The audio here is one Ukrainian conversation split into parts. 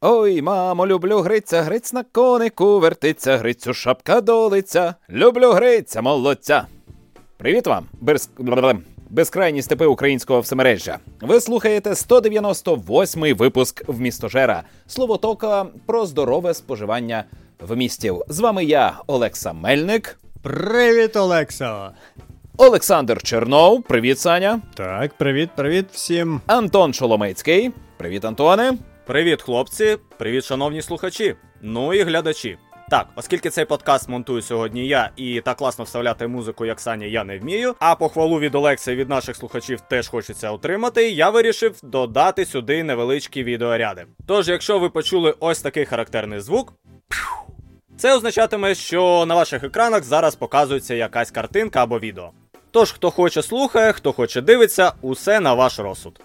Ой, мамо, люблю гриця, гриць на конику вертиться, грицю шапка долиця. Люблю гриця, молодця. Привіт вам, Берс... безкрайні степи українського всемережжя. Ви слухаєте 198-й випуск в містожера. Словотока про здорове споживання в містів. З вами я, Олекса Мельник. Привіт, Олекса! Олександр Чернов. Привіт, Саня. Так, привіт, привіт всім. Антон Шоломицький. Привіт, Антоне. Привіт, хлопці! Привіт, шановні слухачі! Ну і глядачі. Так, оскільки цей подкаст монтую сьогодні я і так класно вставляти музику, як Саня, я не вмію. А похвалу від Олекса і від наших слухачів теж хочеться отримати. Я вирішив додати сюди невеличкі відеоряди. Тож, якщо ви почули ось такий характерний звук, це означатиме, що на ваших екранах зараз показується якась картинка або відео. Тож, хто хоче слухає, хто хоче дивиться, усе на ваш розсуд.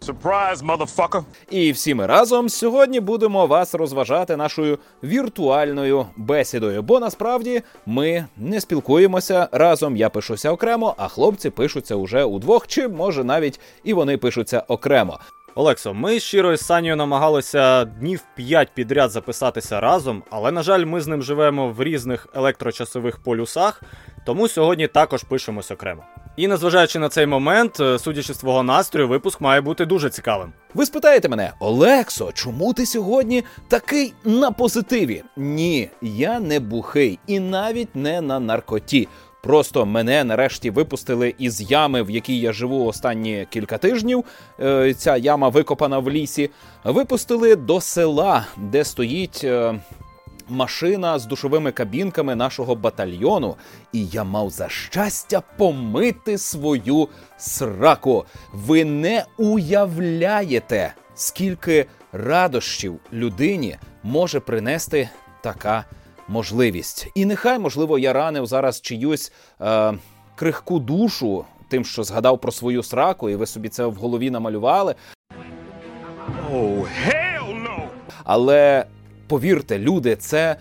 Surprise, motherfucker! І всі ми разом сьогодні будемо вас розважати нашою віртуальною бесідою. Бо насправді ми не спілкуємося разом. Я пишуся окремо, а хлопці пишуться уже удвох, чи може навіть і вони пишуться окремо. Олексо, ми щиро із Санєю намагалися днів 5 підряд записатися разом, але, на жаль, ми з ним живемо в різних електрочасових полюсах, тому сьогодні також пишемось окремо. І незважаючи на цей момент, е, судячи з твого настрою, випуск має бути дуже цікавим. Ви спитаєте мене, Олексо, чому ти сьогодні такий на позитиві? Ні, я не бухий і навіть не на наркоті. Просто мене нарешті випустили із ями, в якій я живу останні кілька тижнів. Е, ця яма викопана в лісі. Випустили до села, де стоїть. Е, машина з душовими кабінками нашого батальйону, і я мав за щастя помити свою сраку. Ви не уявляєте, скільки радощів людині може принести така можливість. І нехай, можливо, я ранив зараз чиюсь е, крихку душу, тим, що згадав про свою сраку, і ви собі це в голові намалювали. Oh, hell no! Але повірте, люди, це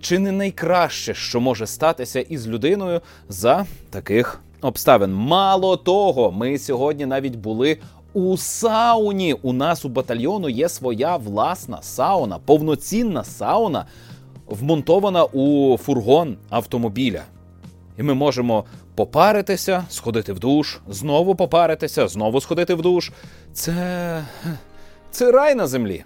чи не найкраще, що може статися із людиною за таких обставин. Мало того, ми сьогодні навіть були. У сауні у нас у батальйону є своя власна сауна, повноцінна сауна, вмонтована у фургон автомобіля. І ми можемо попаритися, сходити в душ, знову попаритися, знову сходити в душ. Це, Це рай на землі.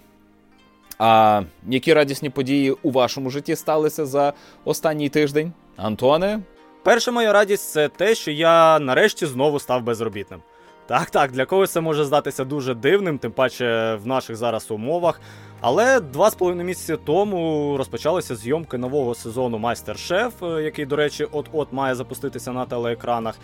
А які радісні події у вашому житті сталися за останній тиждень? Антоне? Перша моя радість це те, що я нарешті знову став безробітним. Так, так, для когось це може здатися дуже дивним, тим паче в наших зараз умовах. Але два з половиною місяці тому розпочалися зйомки нового сезону Майстер-Шеф, який, до речі, от-от має запуститися на телеекранах.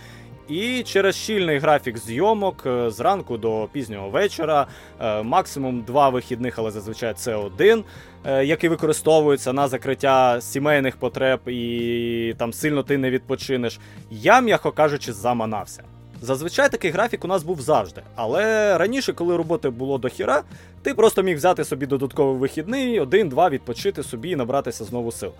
І через щільний графік зйомок е, зранку до пізнього вечора, е, максимум два вихідних, але зазвичай це один, е, який використовується на закриття сімейних потреб, і там сильно ти не відпочинеш. Я, м'яко кажучи, заманався. Зазвичай такий графік у нас був завжди. Але раніше, коли роботи було до хіра, ти просто міг взяти собі додатковий вихідний, один-два відпочити собі і набратися знову сил.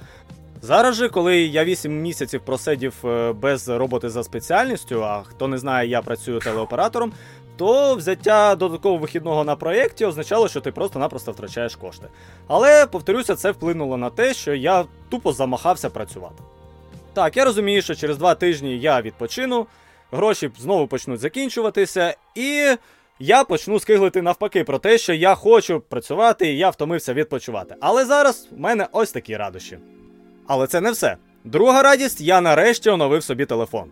Зараз же, коли я 8 місяців просидів е, без роботи за спеціальністю, а хто не знає, я працюю телеоператором, то взяття додаткового вихідного на проєкті означало, що ти просто-напросто втрачаєш кошти. Але, повторюся, це вплинуло на те, що я тупо замахався працювати. Так, я розумію, що через два тижні я відпочину, гроші знову почнуть закінчуватися, і я почну скиглити навпаки про те, що я хочу працювати і я втомився відпочивати. Але зараз в мене ось такі радощі. Але це не все. Друга радість, я нарешті оновив собі телефон.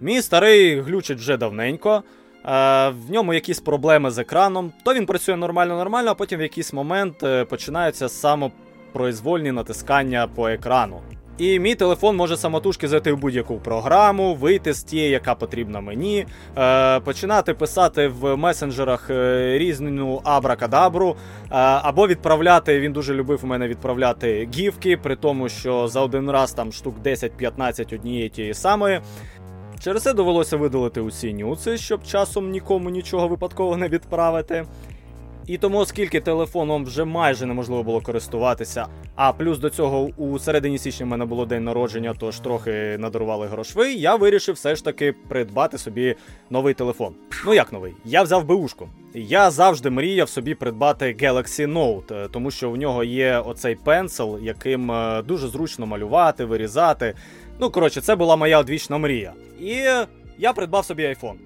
Мій старий глючить вже давненько, е, в ньому якісь проблеми з екраном, то він працює нормально-нормально, а потім в якийсь момент е, починаються самопроізвольні натискання по екрану. І мій телефон може самотужки зайти в будь-яку програму, вийти з тієї, яка потрібна мені, е, починати писати в месенджерах е, різну абракадабру, е, або відправляти. Він дуже любив у мене відправляти гівки, при тому, що за один раз там штук 10-15 однієї тієї самої. Через це довелося видалити усі нюци, щоб часом нікому нічого випадково не відправити. І тому, оскільки телефоном вже майже неможливо було користуватися, а плюс до цього у середині січня в мене було день народження, тож трохи надарували грошви, я вирішив все ж таки придбати собі новий телефон. Ну як новий? Я взяв беушку. Я завжди мріяв собі придбати Galaxy Note, е, тому що в нього є оцей пенсил, яким е, дуже зручно малювати, вирізати. Ну, коротше, це була моя одвічна мрія. І я придбав собі iPhone.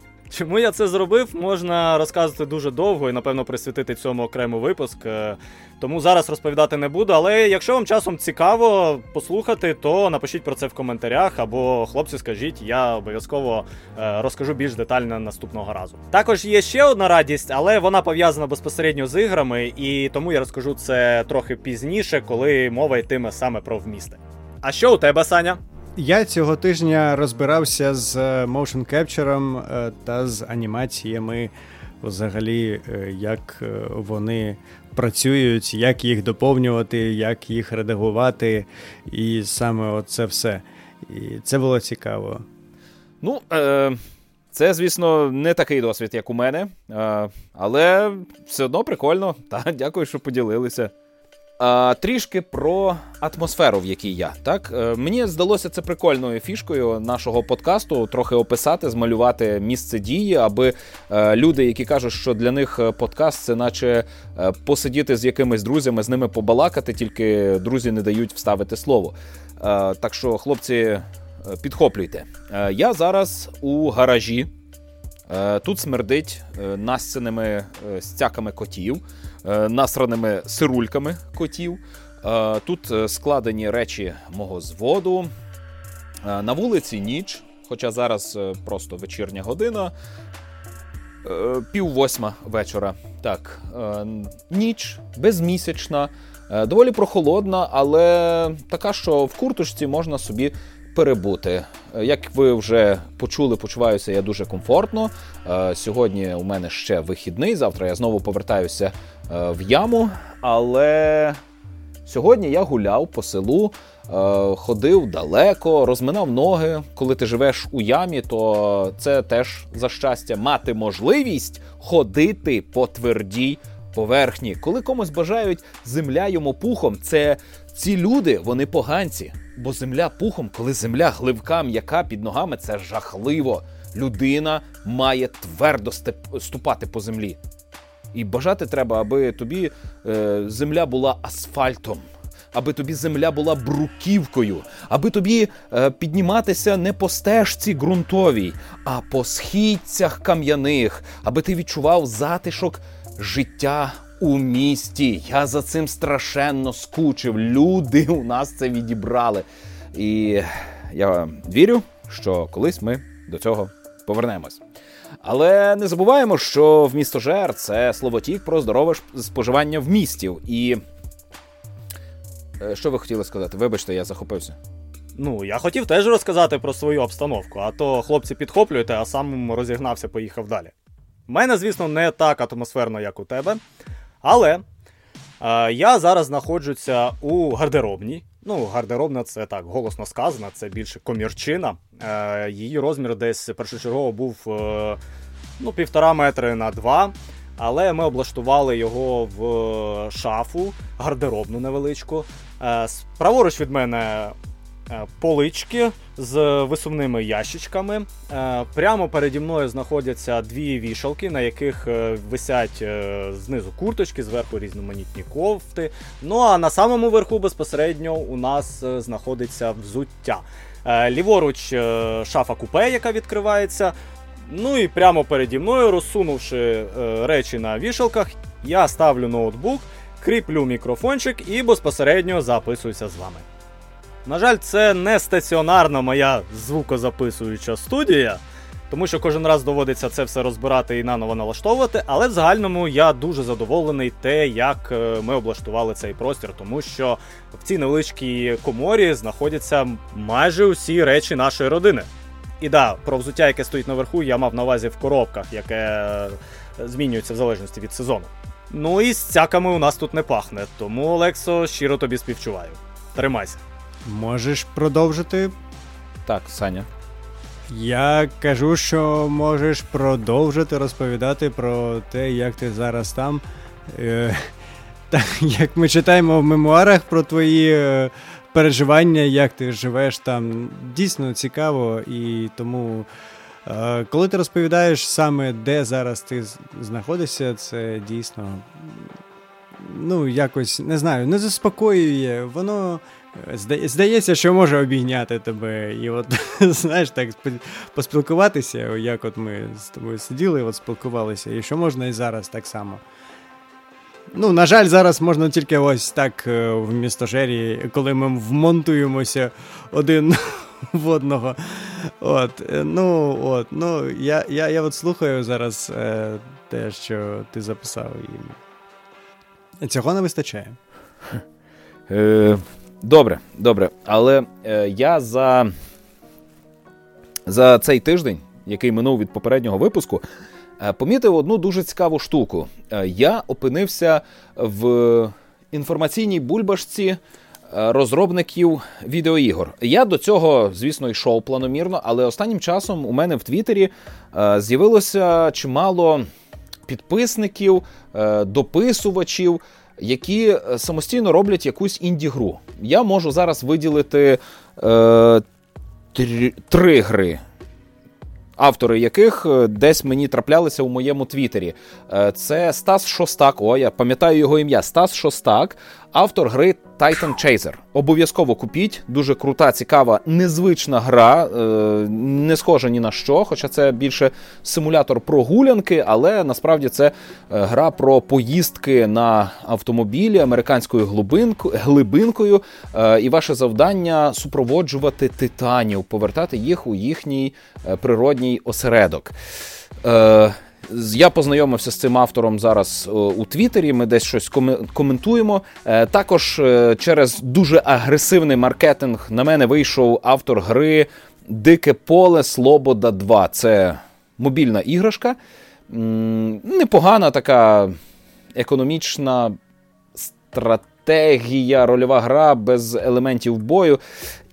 Чому я це зробив, можна розказувати дуже довго і, напевно, присвятити цьому окремий випуск. Е, Тому зараз розповідати не буду. Але якщо вам часом цікаво послухати, то напишіть про це в коментарях, або хлопці, скажіть, я обов'язково е, розкажу більш детально наступного разу. Також є ще одна радість, але вона пов'язана безпосередньо з іграми, і тому я розкажу це трохи пізніше, коли мова йтиме саме про вмісти. А що у тебе, Саня? Я цього тижня розбирався з е, motion capture е, та з анімаціями, взагалі, е, як вони працюють, як їх доповнювати, як їх редагувати, і саме оце все. І це було цікаво. Ну, е, це, звісно, не такий досвід, як у мене, але все одно прикольно. Та, дякую, що поділилися. Трішки про атмосферу, в якій я. Так е, мені здалося це прикольною фішкою нашого подкасту, трохи описати, змалювати місце дії, аби е, люди, які кажуть, що для них е, подкаст це наче посидіти з якимись друзями, з ними побалакати, тільки друзі не дають вставити слово. Так що, хлопці, підхоплюйте. Я зараз у гаражі. Тут смердить насценими стяками котів, насраними сирульками котів. Е, Тут е, складені речі мого зводу. Е, На вулиці ніч, хоча зараз е, просто вечірня година. Е, Пів восьма вечора. Так, е, ніч безмісячна, е, доволі прохолодна, але така, що в курточці можна собі перебути. Е, Як ви вже почули, почуваюся я дуже комфортно. Е, Сьогодні у мене ще вихідний. Завтра я знову повертаюся е, в яму. Але сьогодні я гуляв по селу, е, ходив далеко, розминав ноги. Коли ти живеш у ямі, то це теж за щастя мати можливість ходити по твердій поверхні. Коли комусь бажають земля йому пухом, це ці люди, вони поганці. Бо земля пухом, коли земля гливка, м'яка під ногами, це жахливо. Людина має твердо ступати по землі. І бажати треба, аби тобі е, земля була асфальтом, аби тобі земля була бруківкою, аби тобі е, підніматися не по стежці ґрунтовій, а по східцях кам'яних, аби ти відчував затишок життя у місті. Я за цим страшенно скучив. Люди у нас це відібрали. І я вірю, що колись ми до цього повернемось. Але не забуваємо, що в вмістожер це словотік про здорове споживання вмістів. І. Е, Що ви хотіли сказати? Вибачте, я захопився. Ну, я хотів теж розказати про свою обстановку, а то хлопці підхоплюєте, а сам розігнався, поїхав далі. У мене, звісно, не так атмосферно, як у тебе. Але е, я зараз знаходжуся у гардеробній. Ну, гардеробна це так голосно сказано, це більше комірчина. Е, її розмір десь першочергово був е, ну, півтора метри на два. Але ми облаштували його в е, шафу, гардеробну невеличку. Е, праворуч від мене полички з висувними ящичками. Е, Прямо переді мною знаходяться дві вішалки, на яких е, висять е, знизу курточки, зверху різноманітні кофти. Ну а на самому верху безпосередньо у нас е, знаходиться взуття. Е, Ліворуч е, шафа купе, яка відкривається. Ну і прямо переді мною, розсунувши е, речі на вішалках, я ставлю ноутбук, кріплю мікрофончик і безпосередньо записуюся з вами. На жаль, це не стаціонарна моя звукозаписуюча студія, тому що кожен раз доводиться це все розбирати і наново налаштовувати, але в загальному я дуже задоволений те, як е, ми облаштували цей простір, тому що в цій невеличкій коморі знаходяться майже усі речі нашої родини. І да, про взуття, яке стоїть наверху, я мав на увазі в коробках, яке е, змінюється в залежності від сезону. Ну і з цяками у нас тут не пахне, тому, Олексо, щиро тобі співчуваю. Тримайся. Можеш продовжити? Так, Саня. Я кажу, що можеш продовжити розповідати про те, як ти зараз там. Е, так, Як ми читаємо в мемуарах про твої е, переживання, як ти живеш там, дійсно цікаво і тому. Е, коли ти розповідаєш саме, де зараз ти знаходишся, це дійсно ну, якось не знаю, не заспокоює, воно Здається, що може обійняти тебе. І от, знаєш, так поспілкуватися, як от ми з тобою сиділи, от спілкувалися, і що можна і зараз так само. Ну, на жаль, зараз можна тільки ось так е, в містожері, коли ми вмонтуємося один в одного. От, е, Ну, от, ну, я я, я от слухаю зараз е, те, що ти записав, і цього не вистачає. Е, Добре, добре. Але е, я за за цей тиждень, який минув від попереднього випуску, е, помітив одну дуже цікаву штуку. Е, я опинився в інформаційній бульбашці е, розробників відеоігор. Я до цього, звісно, йшов планомірно, але останнім часом у мене в Твіттері е, з'явилося чимало підписників, е, дописувачів які е, самостійно роблять якусь інді-гру. Я можу зараз виділити е, три, три гри. Автори яких е, десь мені траплялися у моєму твіттері. Е, це Стас Шостак. О, я пам'ятаю його ім'я. Стас Шостак, автор гри Titan Chaser. Обов'язково купіть. Дуже крута, цікава, незвична гра, е, не схожа ні на що, хоча це більше симулятор прогулянки, але насправді це е, гра про поїздки на автомобілі американською глибинкою. Е, і ваше завдання супроводжувати титанів, повертати їх у їхній природній осередок. Я познайомився з цим автором зараз е, у Твіттері. Ми десь щось коментуємо. Е, також е, через дуже агресивний маркетинг на мене вийшов автор гри Дике поле Слобода 2. Це мобільна іграшка. Непогана така економічна стратегія, рольова гра без елементів бою.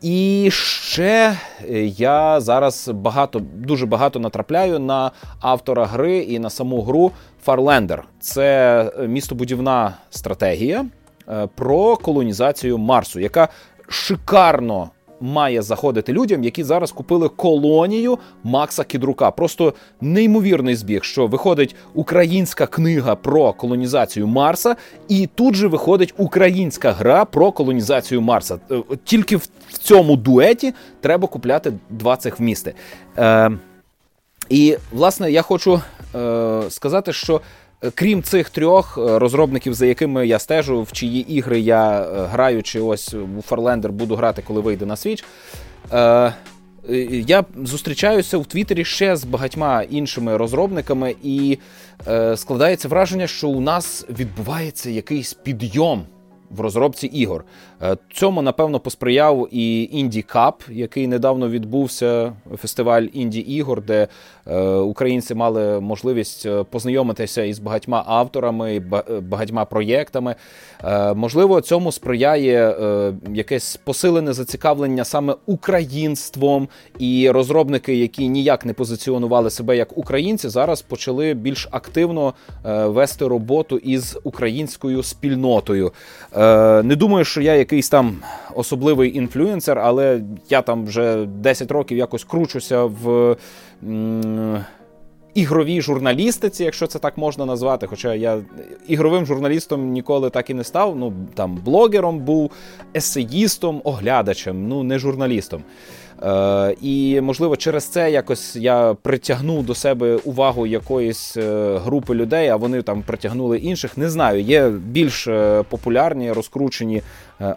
І ще е, я зараз багато, дуже багато натрапляю на автора гри і на саму гру Farlander. Це е, містобудівна стратегія е, про колонізацію Марсу, яка шикарно має заходити людям, які зараз купили колонію Макса Кідрука. Просто неймовірний збіг, що виходить українська книга про колонізацію Марса, і тут же виходить українська гра про колонізацію Марса. Е, тільки в цьому дуеті треба купляти два цих вмісти. Е, І власне я хочу е, сказати, що крім цих трьох е, розробників, за якими я стежу, в чиї ігри я е, граю, чи ось у Фарлендер буду грати, коли вийде на Switch, я зустрічаюся в Твіттері ще з багатьма іншими розробниками, і складається враження, що у нас відбувається якийсь підйом в розробці ігор. Е, цьому, напевно, посприяв і Інді Кап, який недавно відбувся фестиваль інді ігор, де е, українці мали можливість е, познайомитися із багатьма авторами, багатьма проєктами. Можливо, цьому сприяє якесь посилене зацікавлення саме українством, і розробники, які ніяк не позиціонували себе як українці, зараз почали більш активно вести роботу із українською спільнотою. Не думаю, що я якийсь там особливий інфлюенсер, але я там вже 10 років якось кручуся в. Ігровій журналістиці, якщо це так можна назвати. Хоча я ігровим журналістом ніколи так і не став. Ну там блогером був, есеїстом, оглядачем, ну не журналістом. Е, І, можливо, через це якось я притягнув до себе увагу якоїсь е, групи людей, а вони там притягнули інших. Не знаю, є більш е, популярні, розкручені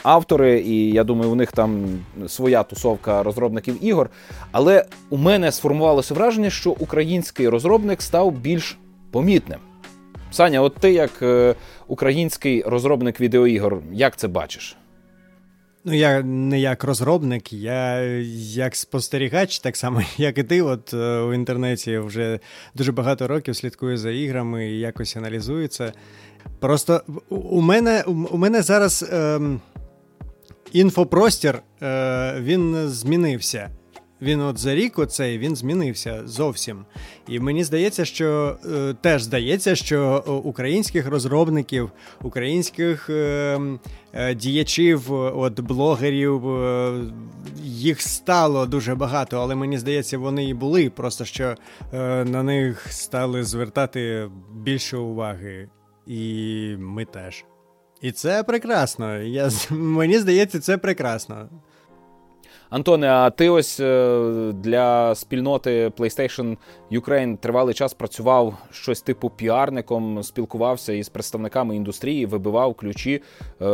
автори, і я думаю, у них там своя тусовка розробників ігор. Але у мене сформувалося враження, що український розробник став більш помітним. Саня, от ти як український розробник відеоігор, як це бачиш? Ну, я не як розробник, я як спостерігач, так само, як і ти. От е, у інтернеті вже дуже багато років слідкую за іграми і якось аналізую це. Просто у мене у мене зараз ем, інфопростір е, він змінився. Він от за рік оцей він змінився зовсім. І мені здається, що е, теж здається, що українських розробників, українських е, е, діячів, от блогерів, е, їх стало дуже багато, але мені здається, вони і були. Просто що е, на них стали звертати більше уваги. І ми теж. І це прекрасно. Я, Мені здається, це прекрасно. Антоне, а ти ось е, для спільноти PlayStation Ukraine тривалий час працював щось типу піарником, спілкувався із представниками індустрії, вибивав ключі. Е,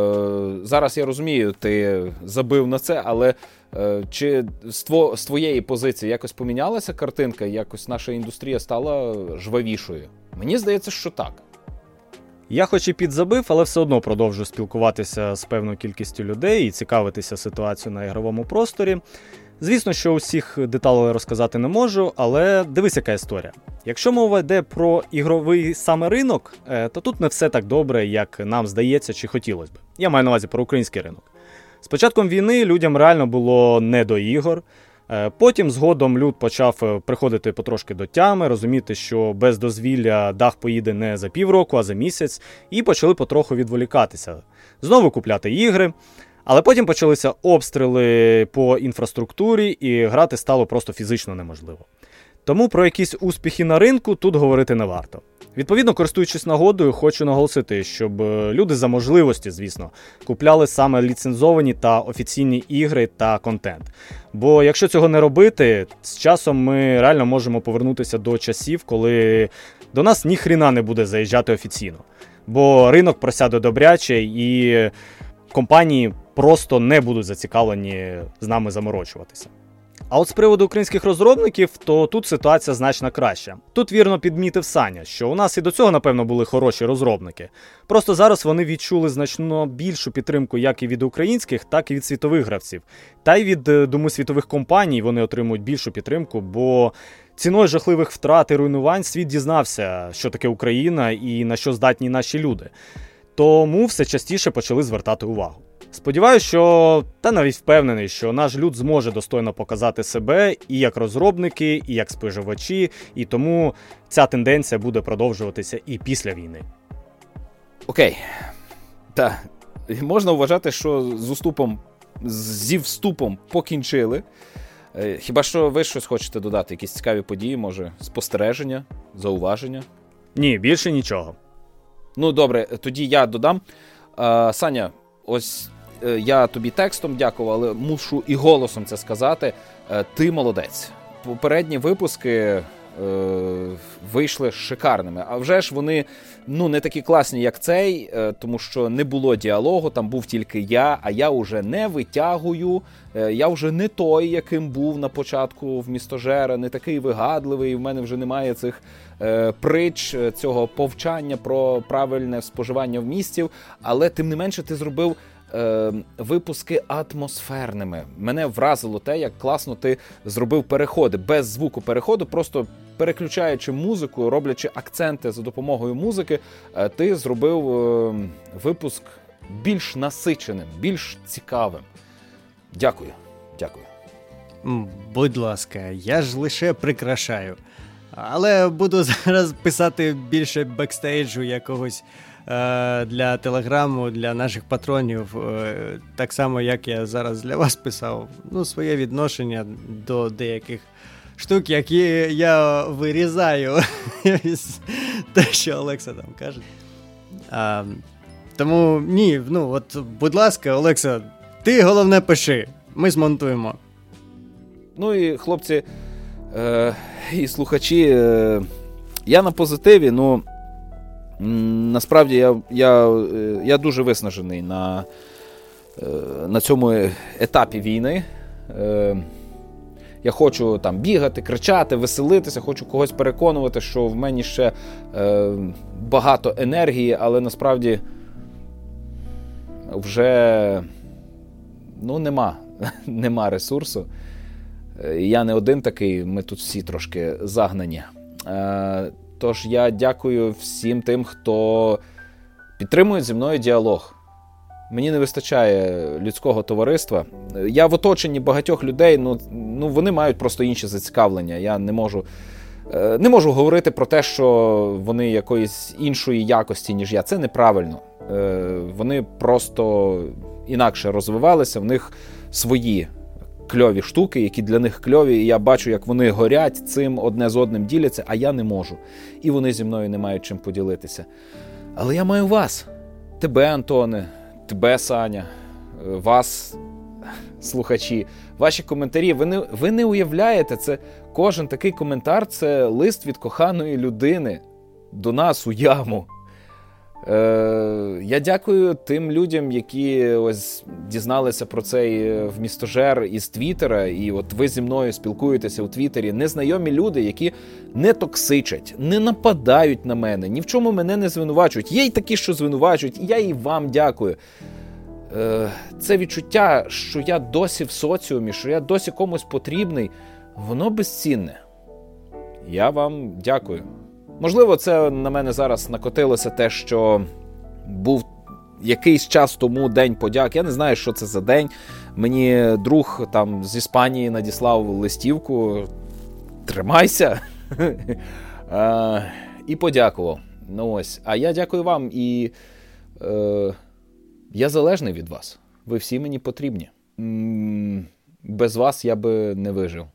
зараз я розумію, ти забив на це, але е, чи з твоєї позиції якось помінялася картинка? Якось наша індустрія стала жвавішою? Мені здається, що так. Я хоч і підзабив, але все одно продовжую спілкуватися з певною кількістю людей і цікавитися ситуацією на ігровому просторі. Звісно, що усіх деталей розказати не можу, але дивись, яка історія. Якщо мова йде про ігровий саме ринок, е, то тут не все так добре, як нам здається чи хотілося б. Я маю на увазі про український ринок. З початком війни людям реально було не до ігор. Е, потім згодом люд почав е, приходити потрошки до тями, розуміти, що без дозвілля дах поїде не за півроку, а за місяць, і почали потроху відволікатися, знову купляти ігри. Але потім почалися обстріли по інфраструктурі, і грати стало просто фізично неможливо. Тому про якісь успіхи на ринку тут говорити не варто. Відповідно, користуючись нагодою, хочу наголосити, щоб е, люди за можливості, звісно, купляли саме ліцензовані та офіційні ігри та контент. Бо якщо цього не робити, з часом ми реально можемо повернутися до часів, коли до нас ніхріна не буде заїжджати офіційно. Бо ринок просяде добряче і компанії просто не будуть зацікавлені з нами заморочуватися. А от з приводу українських розробників, то тут ситуація значно краща. Тут вірно підмітив Саня, що у нас і до цього, напевно, були хороші розробники. Просто зараз вони відчули значно більшу підтримку як і від українських, так і від світових гравців. Та й від е, думаю, світових компаній вони отримують більшу підтримку, бо ціною жахливих втрат і руйнувань світ дізнався, що таке Україна і на що здатні наші люди. Тому все частіше почали звертати увагу. Сподіваюсь, що та навіть впевнений, що наш люд зможе достойно показати себе і як розробники, і як споживачі, і тому ця тенденція буде продовжуватися і після війни. Окей. Так. Можна вважати, що з уступом, зі вступом покінчили. Е, хіба що ви щось хочете додати? Якісь цікаві події, може, спостереження, зауваження? Ні, більше нічого. Ну, добре, тоді я додам. А, Саня, ось Е, я тобі текстом дякував, але мушу і голосом це сказати. Е, ти молодець. Попередні випуски е, вийшли шикарними. А вже ж вони ну не такі класні, як цей, е, тому що не було діалогу. Там був тільки я, а я вже не витягую. Е, я вже не той, яким був на початку в містожера, не такий вигадливий. В мене вже немає цих е, притч, цього повчання про правильне споживання в містів. Але тим не менше, ти зробив е, випуски атмосферними. Мене вразило те, як класно ти зробив переходи без звуку переходу, просто переключаючи музику, роблячи акценти за допомогою музики, е, ти зробив е, випуск більш насиченим, більш цікавим. Дякую. Дякую. Будь ласка, я ж лише прикрашаю. Але буду зараз писати більше бекстейджу якогось для телеграму, для наших патронів, е, так само, як я зараз для вас писав, ну, своє відношення до деяких штук, які я вирізаю із те, що Олекса там каже. А, Тому ні, ну от, будь ласка, Олекса, ти головне пиши, ми змонтуємо. Ну і хлопці е, і слухачі, е, я на позитиві, ну. Насправді я я, е, я дуже виснажений на е, на цьому етапі війни. Е, я хочу там бігати, кричати, веселитися, хочу когось переконувати, що в мені ще багато енергії, але насправді вже ну, нема, нема ресурсу. Я не один такий, ми тут всі трошки загнані. Тож я дякую всім тим, хто підтримує зі мною діалог. Мені не вистачає людського товариства. Я в оточенні багатьох людей, ну ну вони мають просто інші зацікавлення. Я не можу е, не можу говорити про те, що вони якоїсь іншої якості, ніж я. Це неправильно. Е, вони просто інакше розвивалися, в них свої кльові штуки, які для них кльові, і я бачу, як вони горять цим одне з одним діляться, а я не можу. І вони зі мною не мають чим поділитися. Але я маю вас, тебе, Антоне, тебе, Саня, е, вас, слухачі, ваші коментарі. Ви не, ви не уявляєте, це кожен такий коментар це лист від коханої людини до нас у яму. Е, Я дякую тим людям, які ось дізналися про цей е, вмістожер із Твіттера, і от ви зі мною спілкуєтеся у Твіттері. Незнайомі люди, які не токсичать, не нападають на мене, ні в чому мене не звинувачують. Є й такі, що звинувачують, і я і вам дякую. Е, Це відчуття, що я досі в соціумі, що я досі комусь потрібний, воно безцінне. Я вам дякую. Можливо, це на мене зараз накотилося те, що був якийсь час тому день подяк. Я не знаю, що це за день. Мені друг там з Іспанії надіслав листівку. Тримайся. І подякував. Ну ось. А я дякую вам і е, я залежний від вас. Ви всі мені потрібні. Без вас я би не вижив.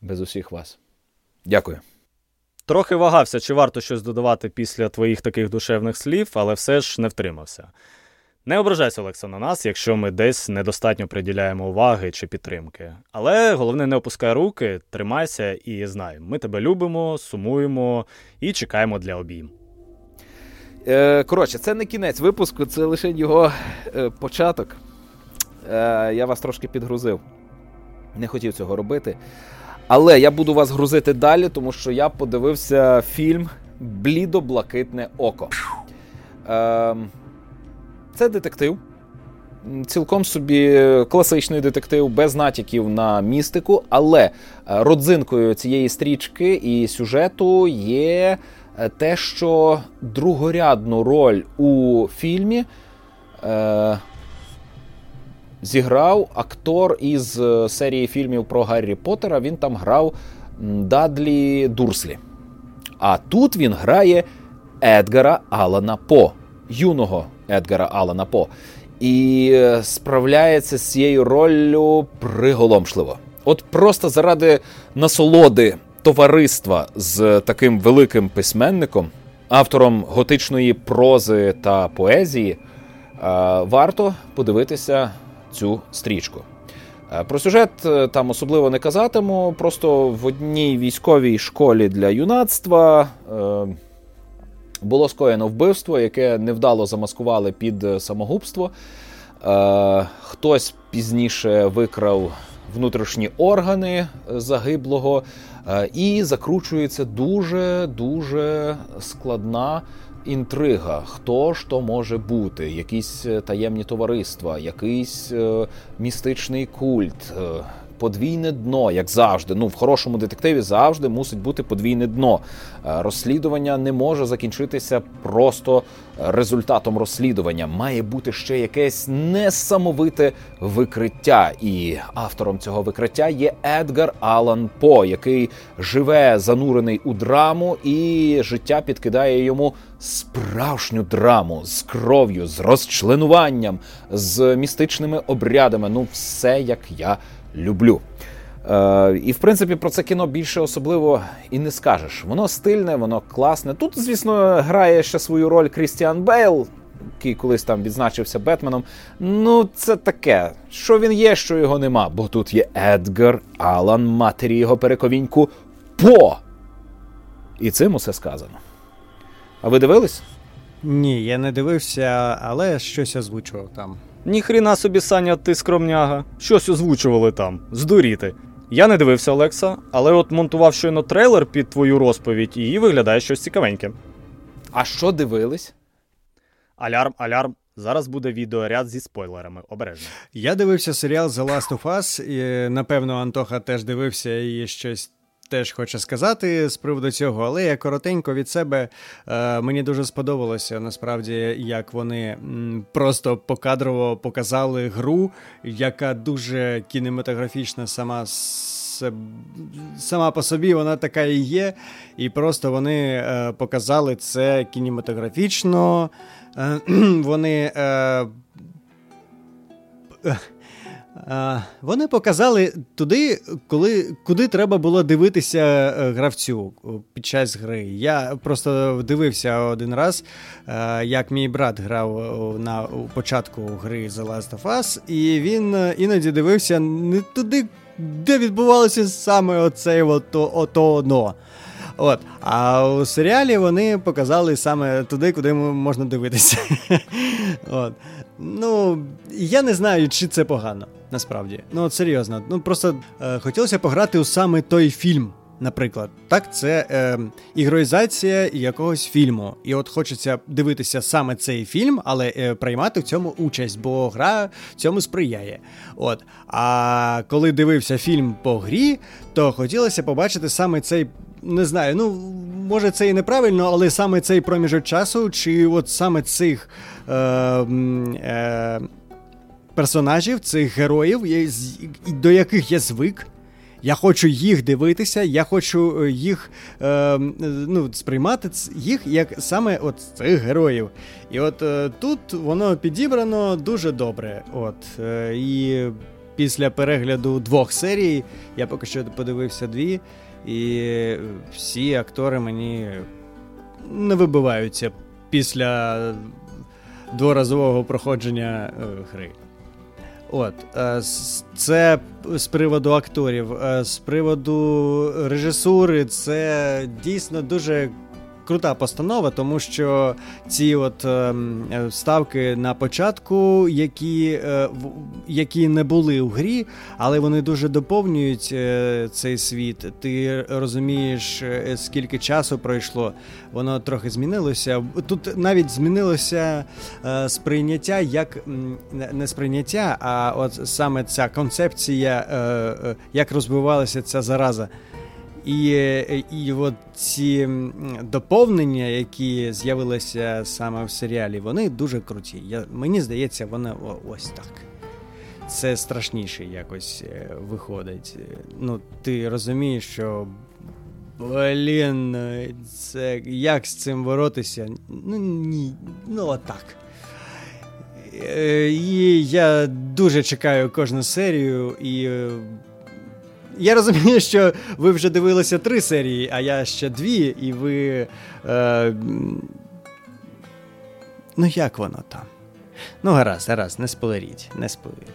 Без усіх вас. Дякую. Трохи вагався, чи варто щось додавати після твоїх таких душевних слів, але все ж не втримався. Не ображайся, Олекса, на нас, якщо ми десь недостатньо приділяємо уваги чи підтримки. Але головне, не опускай руки, тримайся і знай, ми тебе любимо, сумуємо і чекаємо для обійм. Е, Коротше, це не кінець випуску, це лише його е, початок. Е, Я вас трошки підгрузив. Не хотів цього робити. Але я буду вас грузити далі, тому що я подивився фільм Блідо-блакитне око. Е, Це детектив. Цілком собі класичний детектив, без натяків на містику, але родзинкою цієї стрічки і сюжету є те, що другорядну роль у фільмі е, зіграв актор із е, серії фільмів про Гаррі Поттера. Він там грав Дадлі Дурслі. А тут він грає Едгара Алана По, юного Едгара Алана По. І е, справляється з цією роллю приголомшливо. От просто заради насолоди товариства з таким великим письменником, автором готичної прози та поезії, е, варто подивитися цю стрічку. Е, про сюжет е, там особливо не казатиму. Просто в одній військовій школі для юнацтва е, було скоєно вбивство, яке невдало замаскували під самогубство. Хтось пізніше викрав внутрішні органи загиблого, і закручується дуже дуже складна інтрига, хто ж то може бути, якісь е, таємні товариства, якийсь е, містичний культ. Е, подвійне дно, як завжди. Ну, в хорошому детективі завжди мусить бути подвійне дно. Е, розслідування не може закінчитися просто результатом розслідування. Має бути ще якесь несамовите викриття. І автором цього викриття є Едгар Алан По, який живе занурений у драму, і життя підкидає йому справжню драму з кров'ю, з розчленуванням, з містичними обрядами. Ну, все як я люблю. Е, І в принципі про це кіно більше особливо і не скажеш. Воно стильне, воно класне. Тут, звісно, грає ще свою роль Крістіан Бейл, який колись там відзначився Бетменом. Ну, це таке, що він є, що його нема. Бо тут є Едгар Алан, матері його перековіньку По. І цим усе сказано. А ви дивились? Ні, я не дивився, але щось озвучував там. Ніхріна собі, Саня, ти скромняга. Щось озвучували там, здуріти. Я не дивився Олекса, але от монтував щойно трейлер під твою розповідь і виглядає щось цікавеньке. А що дивились? Алярм, алярм. Зараз буде відеоряд зі спойлерами. Обережно. Я дивився серіал The Last of Us, і напевно Антоха теж дивився і щось теж хоче сказати з приводу цього, але я коротенько від себе е, мені дуже сподобалося насправді, як вони просто покадрово показали гру, яка дуже кінематографічна сама сама по собі, вона така і є. І просто вони е, показали це кінематографічно. Е, вони. Е, вони показали туди, коли, куди треба було дивитися е, гравцю під час гри. Я просто дивився один раз, е, як мій брат грав на початку гри The Last of Us, і він е, іноді дивився не туди, де відбувалося саме оце ото, ото одно. От. А у серіалі вони показали саме туди, куди можна дивитися. От. Ну, я не знаю, чи це погано, насправді. Ну, от серйозно. Ну, просто е, хотілося пограти у саме той фільм. Наприклад, так, це е, ігроїзація якогось фільму. І от хочеться дивитися саме цей фільм, але е, приймати в цьому участь, бо гра цьому сприяє. От. А коли дивився фільм по грі, то хотілося побачити саме цей не знаю, ну може це і неправильно, але саме цей проміжок часу, чи от саме цих е, е, персонажів, цих героїв, до яких я звик. Я хочу їх дивитися, я хочу е, їх е, ну, сприймати їх як саме от цих героїв. І от е, тут воно підібрано дуже добре. От, е, І після перегляду двох серій я поки що подивився дві. І всі актори мені не вибиваються після дворазового проходження е, гри. От, е, це з приводу акторів, е, з приводу режисури, це дійсно дуже крута постанова, тому що ці от е, ставки на початку, які е, які не були у грі, але вони дуже доповнюють е, цей світ. Ти розумієш, е, скільки часу пройшло, воно трохи змінилося. Тут навіть змінилося е, сприйняття, як не сприйняття, а от саме ця концепція, е, як розвивалася ця зараза. І і от ці доповнення, які з'явилися саме в серіалі, вони дуже круті. Я, Мені здається, вони ось так. Це страшніше якось е, виходить. Ну, Ти розумієш, що. Блін, це як з цим боротися? Ну ні, ну отак. Е, і я дуже чекаю кожну серію і я розумію, що ви вже дивилися три серії, а я ще дві, і ви. Е, Ну, як воно там? Ну, гаразд, гаразд, не спойлеріть, не спойлеріть.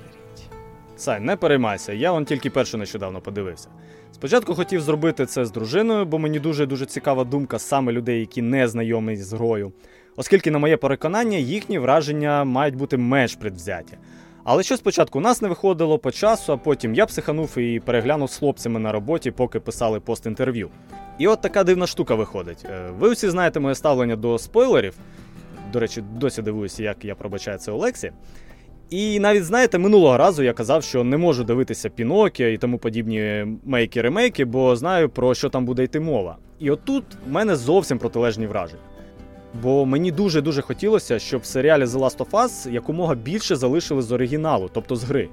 Сань, не переймайся, я вон тільки першу нещодавно подивився. Спочатку хотів зробити це з дружиною, бо мені дуже дуже цікава думка саме людей, які не знайомі з грою. Оскільки, на моє переконання, їхні враження мають бути менш предвзяті. Але що спочатку у нас не виходило по часу, а потім я психанув і переглянув з хлопцями на роботі, поки писали пост-інтерв'ю. І от така дивна штука виходить. Е, ви всі знаєте моє ставлення до спойлерів. До речі, досі дивуюся, як я пробачаю це Олексі. І навіть знаєте, минулого разу я казав, що не можу дивитися Пінокіо і тому подібні мейки-ремейки, бо знаю, про що там буде йти мова. І отут в мене зовсім протилежні враження. Бо мені дуже-дуже хотілося, щоб в серіалі The Last of Us якомога більше залишили з оригіналу, тобто з гри.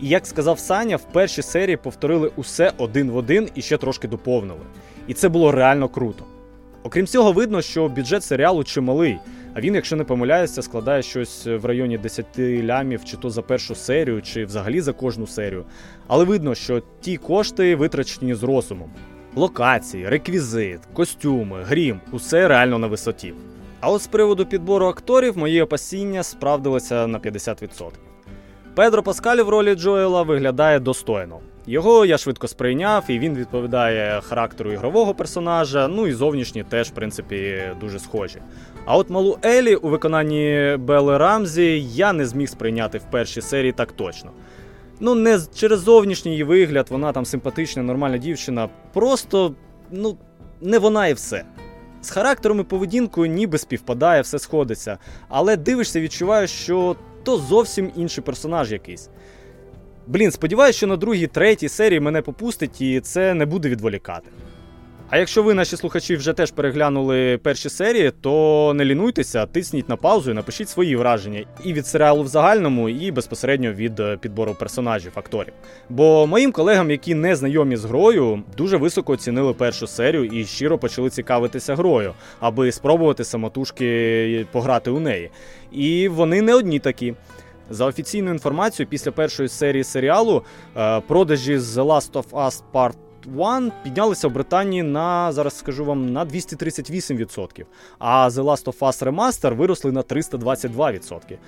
І як сказав Саня, в першій серії повторили усе один в один і ще трошки доповнили. І це було реально круто. Окрім цього, видно, що бюджет серіалу чималий, а він, якщо не помиляюся, складає щось в районі 10 лямів, чи то за першу серію, чи взагалі за кожну серію. Але видно, що ті кошти витрачені з розумом локації, реквізит, костюми, грім усе реально на висоті. А от з приводу підбору акторів мої опасіння справдилися на 50%. Педро Паскаль в ролі Джоела виглядає достойно. Його я швидко сприйняв, і він відповідає характеру ігрового персонажа, ну і зовнішні теж, в принципі, дуже схожі. А от малу Елі у виконанні Белли Рамзі я не зміг сприйняти в першій серії так точно. Ну, не через зовнішній її вигляд, вона там симпатична, нормальна дівчина. Просто, ну, не вона і все. З характером і поведінкою ніби співпадає, все сходиться. Але дивишся, відчуваєш, що то зовсім інший персонаж якийсь. Блін, сподіваюся, що на другій, третій серії мене попустить і це не буде відволікати. А якщо ви, наші слухачі, вже теж переглянули перші серії, то не лінуйтеся, тисніть на паузу і напишіть свої враження і від серіалу в загальному, і безпосередньо від е, підбору персонажів, акторів. Бо моїм колегам, які не знайомі з грою, дуже високо оцінили першу серію і щиро почали цікавитися грою, аби спробувати самотужки пограти у неї. І вони не одні такі. За офіційною інформацією, після першої серії серіалу е, продажі з The Last of Us Part One піднялися в Британії на зараз скажу вам на 238%, а The Last of Us Remaster виросли на 322%.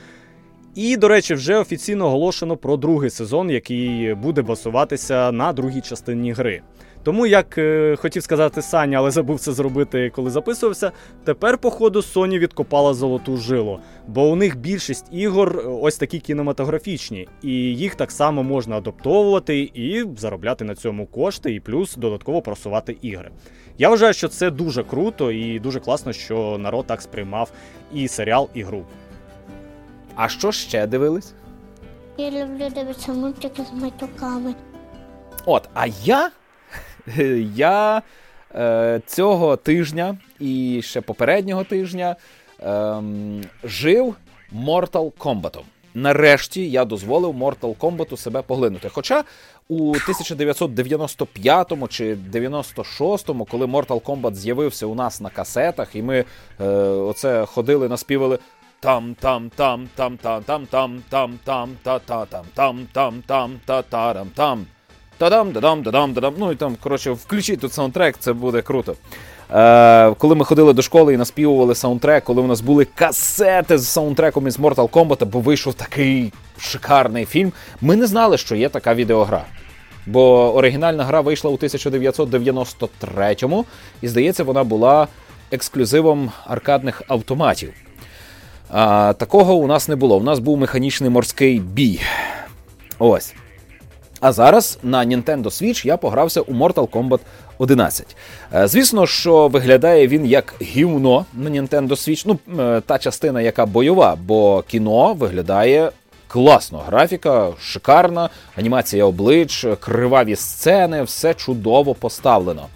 І, до речі, вже офіційно оголошено про другий сезон, який буде басуватися на другій частині гри. Тому, як е, хотів сказати Саня, але забув це зробити, коли записувався. Тепер, походу, Sony відкопала золоту жилу, бо у них більшість ігор е, ось такі кінематографічні, і їх так само можна адаптовувати і заробляти на цьому кошти, і плюс додатково просувати ігри. Я вважаю, що це дуже круто і дуже класно, що народ так сприймав і серіал, і гру. А що ще дивились? Я люблю дивитися мультики з матюками. От, а я я е, цього тижня і ще попереднього тижня е, жив Mortal Kombat. Нарешті я дозволив Mortal Kombat себе поглинути. Хоча у 1995 чи 96-му, коли Mortal Kombat з'явився у нас на касетах, і ми е, оце ходили, наспівали там там там там там там там там там та та там там там там та тарам там Та-дам, да-дам, да-дам, да-дам. Ну і там, коротше, включіть тут саундтрек, це буде круто. Е, Коли ми ходили до школи і наспівували саундтрек, коли у нас були касети з саундтреком із Mortal Kombat, бо вийшов такий шикарний фільм, ми не знали, що є така відеогра. Бо оригінальна гра вийшла у 1993-му, і здається, вона була ексклюзивом аркадних автоматів. А, Такого у нас не було. У нас був механічний морський бій. Ось. А зараз на Nintendo Switch я погрався у Mortal Kombat 11. Е, звісно, що виглядає він як гівно на Nintendo Switch. Ну, е, та частина, яка бойова, бо кіно виглядає класно. Графіка шикарна, анімація облич, криваві сцени, все чудово поставлено.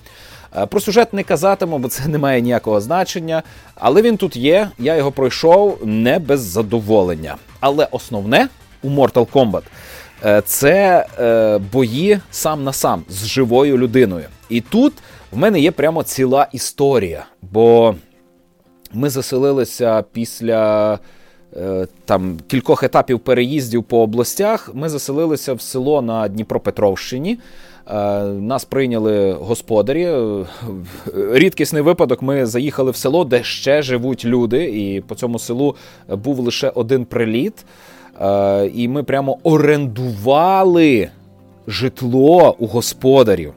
Е, про сюжет не казатиму, бо це не має ніякого значення. Але він тут є, я його пройшов не без задоволення. Але основне у Mortal Kombat – це е, бої сам на сам з живою людиною. І тут в мене є прямо ціла історія, бо ми заселилися після е, там кількох етапів переїздів по областях. Ми заселилися в село на Дніпропетровщині. Нас прийняли господарі. Рідкісний випадок. Ми заїхали в село, де ще живуть люди, і по цьому селу був лише один приліт. Е, і ми прямо орендували житло у господарів.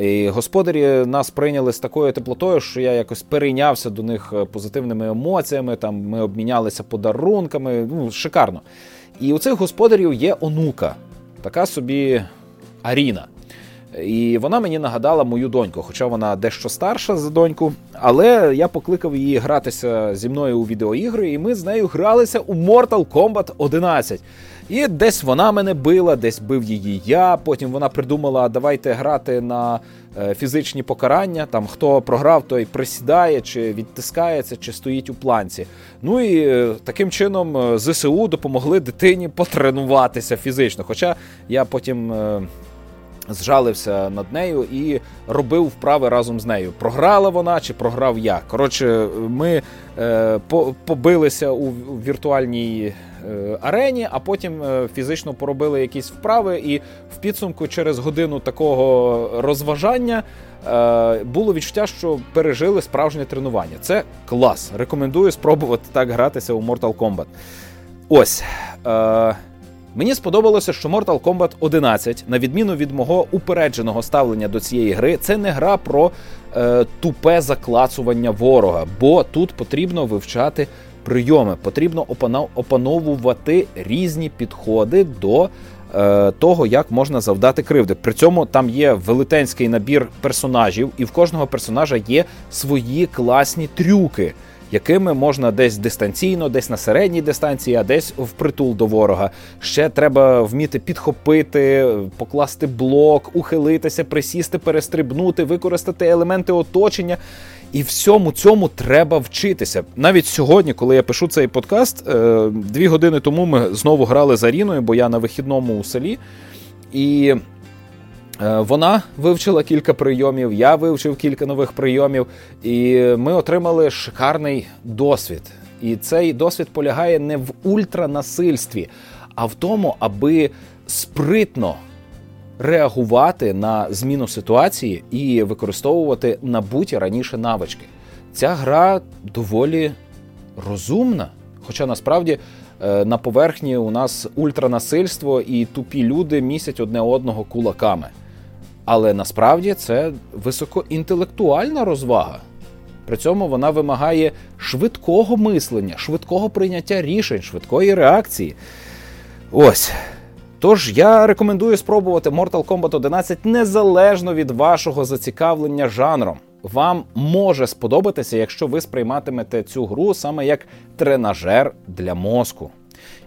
І Господарі нас прийняли з такою теплотою, що я якось перейнявся до них е, позитивними емоціями. Там Ми обмінялися подарунками. Ну, шикарно. І у цих господарів є онука, така собі Аріна. І вона мені нагадала мою доньку, хоча вона дещо старша за доньку. Але я покликав її гратися зі мною у відеоігри, і ми з нею гралися у Mortal Kombat 11. І десь вона мене била, десь бив її я. Потім вона придумала, давайте грати на е, фізичні покарання. Там хто програв, той присідає, чи відтискається, чи стоїть у планці. Ну і е, таким чином е, ЗСУ допомогли дитині потренуватися фізично. Хоча я потім зжалився над нею і робив вправи разом з нею. Програла вона чи програв я. Коротше, ми е, по, побилися у віртуальній е, арені, а потім е, фізично поробили якісь вправи, і в підсумку через годину такого розважання. Е, було відчуття, що пережили справжнє тренування. Це клас. Рекомендую спробувати так гратися у Mortal Kombat. Ось. Е, Мені сподобалося, що Mortal Kombat 11, на відміну від мого упередженого ставлення до цієї гри, це не гра про е, тупе заклацування ворога, бо тут потрібно вивчати прийоми, потрібно опановувати різні підходи до е, того, як можна завдати кривди. При цьому там є велетенський набір персонажів, і в кожного персонажа є свої класні трюки якими можна десь дистанційно, десь на середній дистанції, а десь впритул до ворога. Ще треба вміти підхопити, покласти блок, ухилитися, присісти, перестрибнути, використати елементи оточення. І всьому цьому треба вчитися. Навіть сьогодні, коли я пишу цей подкаст, е, дві години тому ми знову грали з Аріною, бо я на вихідному у селі. І вона вивчила кілька прийомів, я вивчив кілька нових прийомів, і ми отримали шикарний досвід. І цей досвід полягає не в ультранасильстві, а в тому, аби спритно реагувати на зміну ситуації і використовувати набуті раніше навички. Ця гра доволі розумна, хоча насправді е, на поверхні у нас ультранасильство і тупі люди місять одне одного кулаками. Але насправді це високоінтелектуальна розвага. При цьому вона вимагає швидкого мислення, швидкого прийняття рішень, швидкої реакції. Ось. Тож я рекомендую спробувати Mortal Kombat 11 незалежно від вашого зацікавлення жанром. Вам може сподобатися, якщо ви сприйматимете цю гру саме як тренажер для мозку.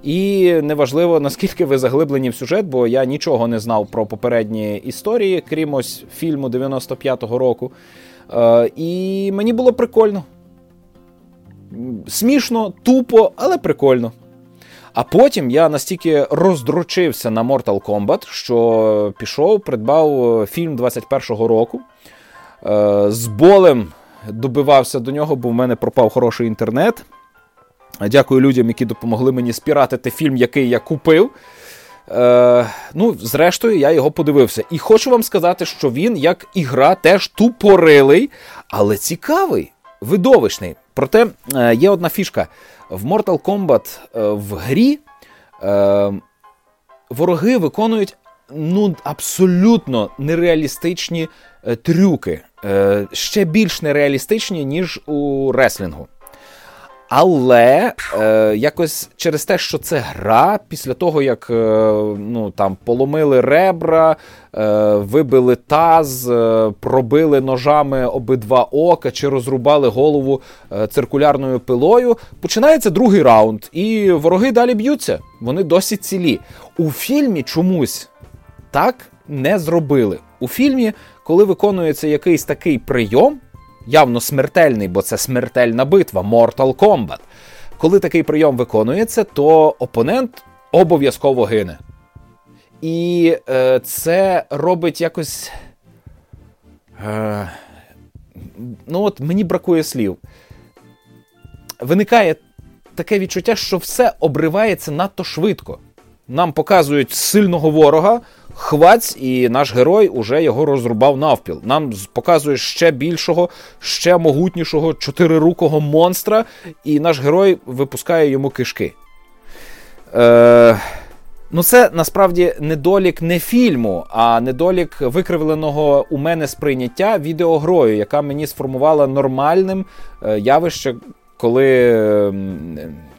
І неважливо, наскільки ви заглиблені в сюжет, бо я нічого не знав про попередні історії, крім ось фільму 95-го року. Е, І мені було прикольно. Смішно, тупо, але прикольно. А потім я настільки роздручився на Mortal Kombat, що пішов, придбав фільм 21-го року. Е, з болем добивався до нього, бо в мене пропав хороший інтернет. Дякую людям, які допомогли мені спіратити фільм, який я купив. Е, Ну, зрештою, я його подивився. І хочу вам сказати, що він, як ігра, теж тупорилий, але цікавий, видовищний. Проте е, є одна фішка. В Mortal Kombat е, в грі е, вороги виконують ну, абсолютно нереалістичні е, трюки, е, ще більш нереалістичні, ніж у реслінгу. Але е, якось через те, що це гра, після того, як е, ну, там, поломили ребра, е, вибили таз, е, пробили ножами обидва ока чи розрубали голову е, циркулярною пилою, починається другий раунд, і вороги далі б'ються. Вони досі цілі. У фільмі чомусь так не зробили. У фільмі, коли виконується якийсь такий прийом явно смертельний, бо це смертельна битва, Mortal Kombat. Коли такий прийом виконується, то опонент обов'язково гине. І е, це робить якось. Е, ну от мені бракує слів. Виникає таке відчуття, що все обривається надто швидко. Нам показують сильного ворога, хваць, і наш герой уже його розрубав навпіл. Нам показує ще більшого, ще могутнішого чотирирукого монстра, і наш герой випускає йому кишки. Е, Ну, це насправді недолік не фільму, а недолік викривленого у мене сприйняття відеогрою, яка мені сформувала нормальним е, явище, коли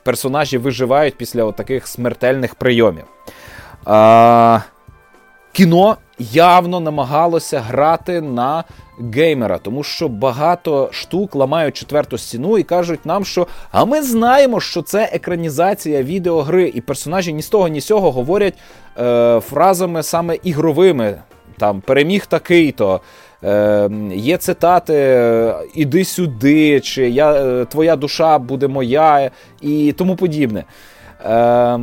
персонажі виживають після таких смертельних прийомів. А, Кіно явно намагалося грати на геймера, тому що багато штук ламають четверту стіну і кажуть нам, що а ми знаємо, що це екранізація відеогри, і персонажі ні з того, ні з цього говорять е, фразами саме ігровими. Там переміг такий-то. Е, Є цитати Іди сюди, чи я, е, Твоя душа буде моя, і тому подібне. Е,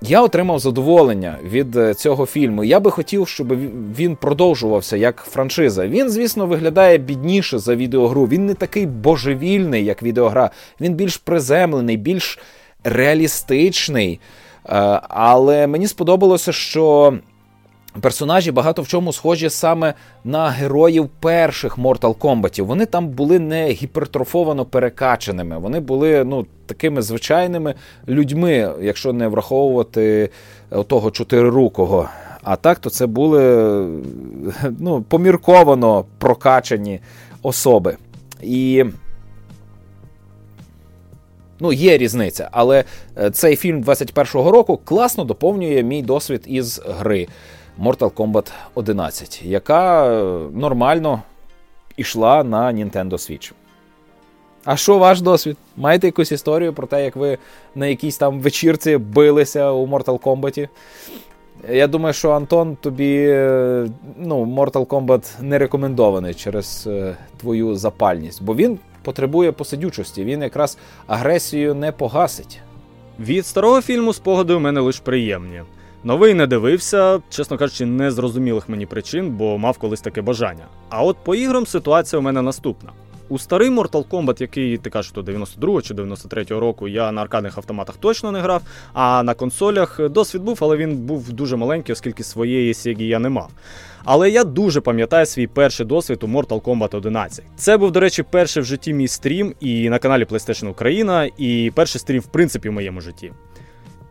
я отримав задоволення від е, цього фільму. Я би хотів, щоб він продовжувався як франшиза. Він, звісно, виглядає бідніше за відеогру. Він не такий божевільний, як відеогра. Він більш приземлений, більш реалістичний. Е, але мені сподобалося, що Персонажі багато в чому схожі саме на героїв перших Mortal Kombat. Вони там були не гіпертрофовано перекачаними, вони були ну, такими звичайними людьми, якщо не враховувати того чотирирукого. А так, то це були ну, помірковано прокачані особи. І ну, є різниця, але е, цей фільм 21-го року класно доповнює мій досвід із гри. Mortal Kombat 11, яка е, нормально йшла на Nintendo Switch. А що ваш досвід? Маєте якусь історію про те, як ви на якійсь там вечірці билися у Mortal Kombat? Я думаю, що Антон тобі е, ну, Mortal Kombat не рекомендований через е, твою запальність, бо він потребує посидючості, він якраз агресію не погасить. Від старого фільму спогади у мене лише приємні. Новий не дивився, чесно кажучи, не зрозумілих мені причин, бо мав колись таке бажання. А от по іграм ситуація у мене наступна. У старий Mortal Kombat, який ти кажеш, то 92 чи 93 року, я на аркадних автоматах точно не грав, а на консолях досвід був, але він був дуже маленький, оскільки своєї Sega я не мав. Але я дуже пам'ятаю свій перший досвід у Mortal Kombat 11. Це був, до речі, перший в житті мій стрім і на каналі PlayStation Україна, і перший стрім, в принципі, в моєму житті.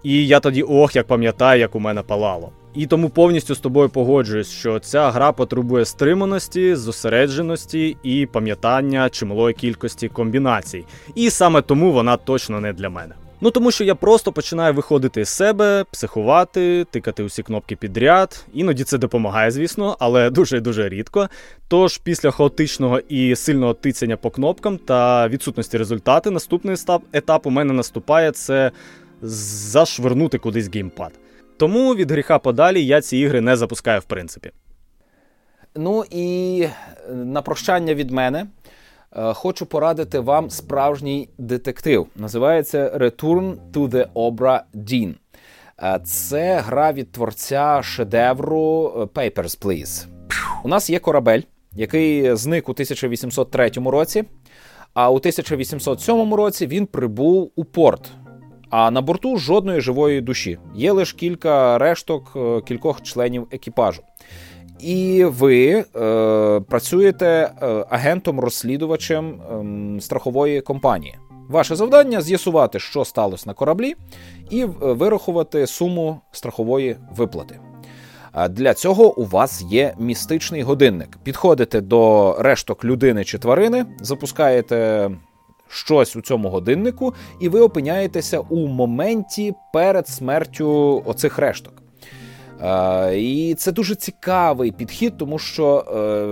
І я тоді ох, як пам'ятаю, як у мене палало. І тому повністю з тобою погоджуюсь, що ця гра потребує стриманості, зосередженості і пам'ятання чималої кількості комбінацій. І саме тому вона точно не для мене. Ну тому що я просто починаю виходити з себе, психувати, тикати усі кнопки підряд. Іноді це допомагає, звісно, але дуже дуже рідко. Тож після хаотичного і сильного тицяння по кнопкам та відсутності результату, наступний етап у мене наступає це зашвернути кудись геймпад. Тому від гріха подалі я ці ігри не запускаю в принципі. Ну і е, на прощання від мене е, хочу порадити вам справжній детектив. Називається Return to the Obra Dinn. Е, це гра від творця шедевру Papers, Please. У нас є корабель, який зник у 1803 році, а у 1807 році він прибув у порт. А на борту жодної живої душі. Є лише кілька решток е, кількох членів екіпажу. І ви е, працюєте е, агентом-розслідувачем е, страхової компанії. Ваше завдання з'ясувати, що сталося на кораблі, і е, вирахувати суму страхової виплати. Для цього у вас є містичний годинник. Підходите до решток людини чи тварини, запускаєте щось у цьому годиннику, і ви опиняєтеся у моменті перед смертю оцих решток. Е, і це дуже цікавий підхід, тому що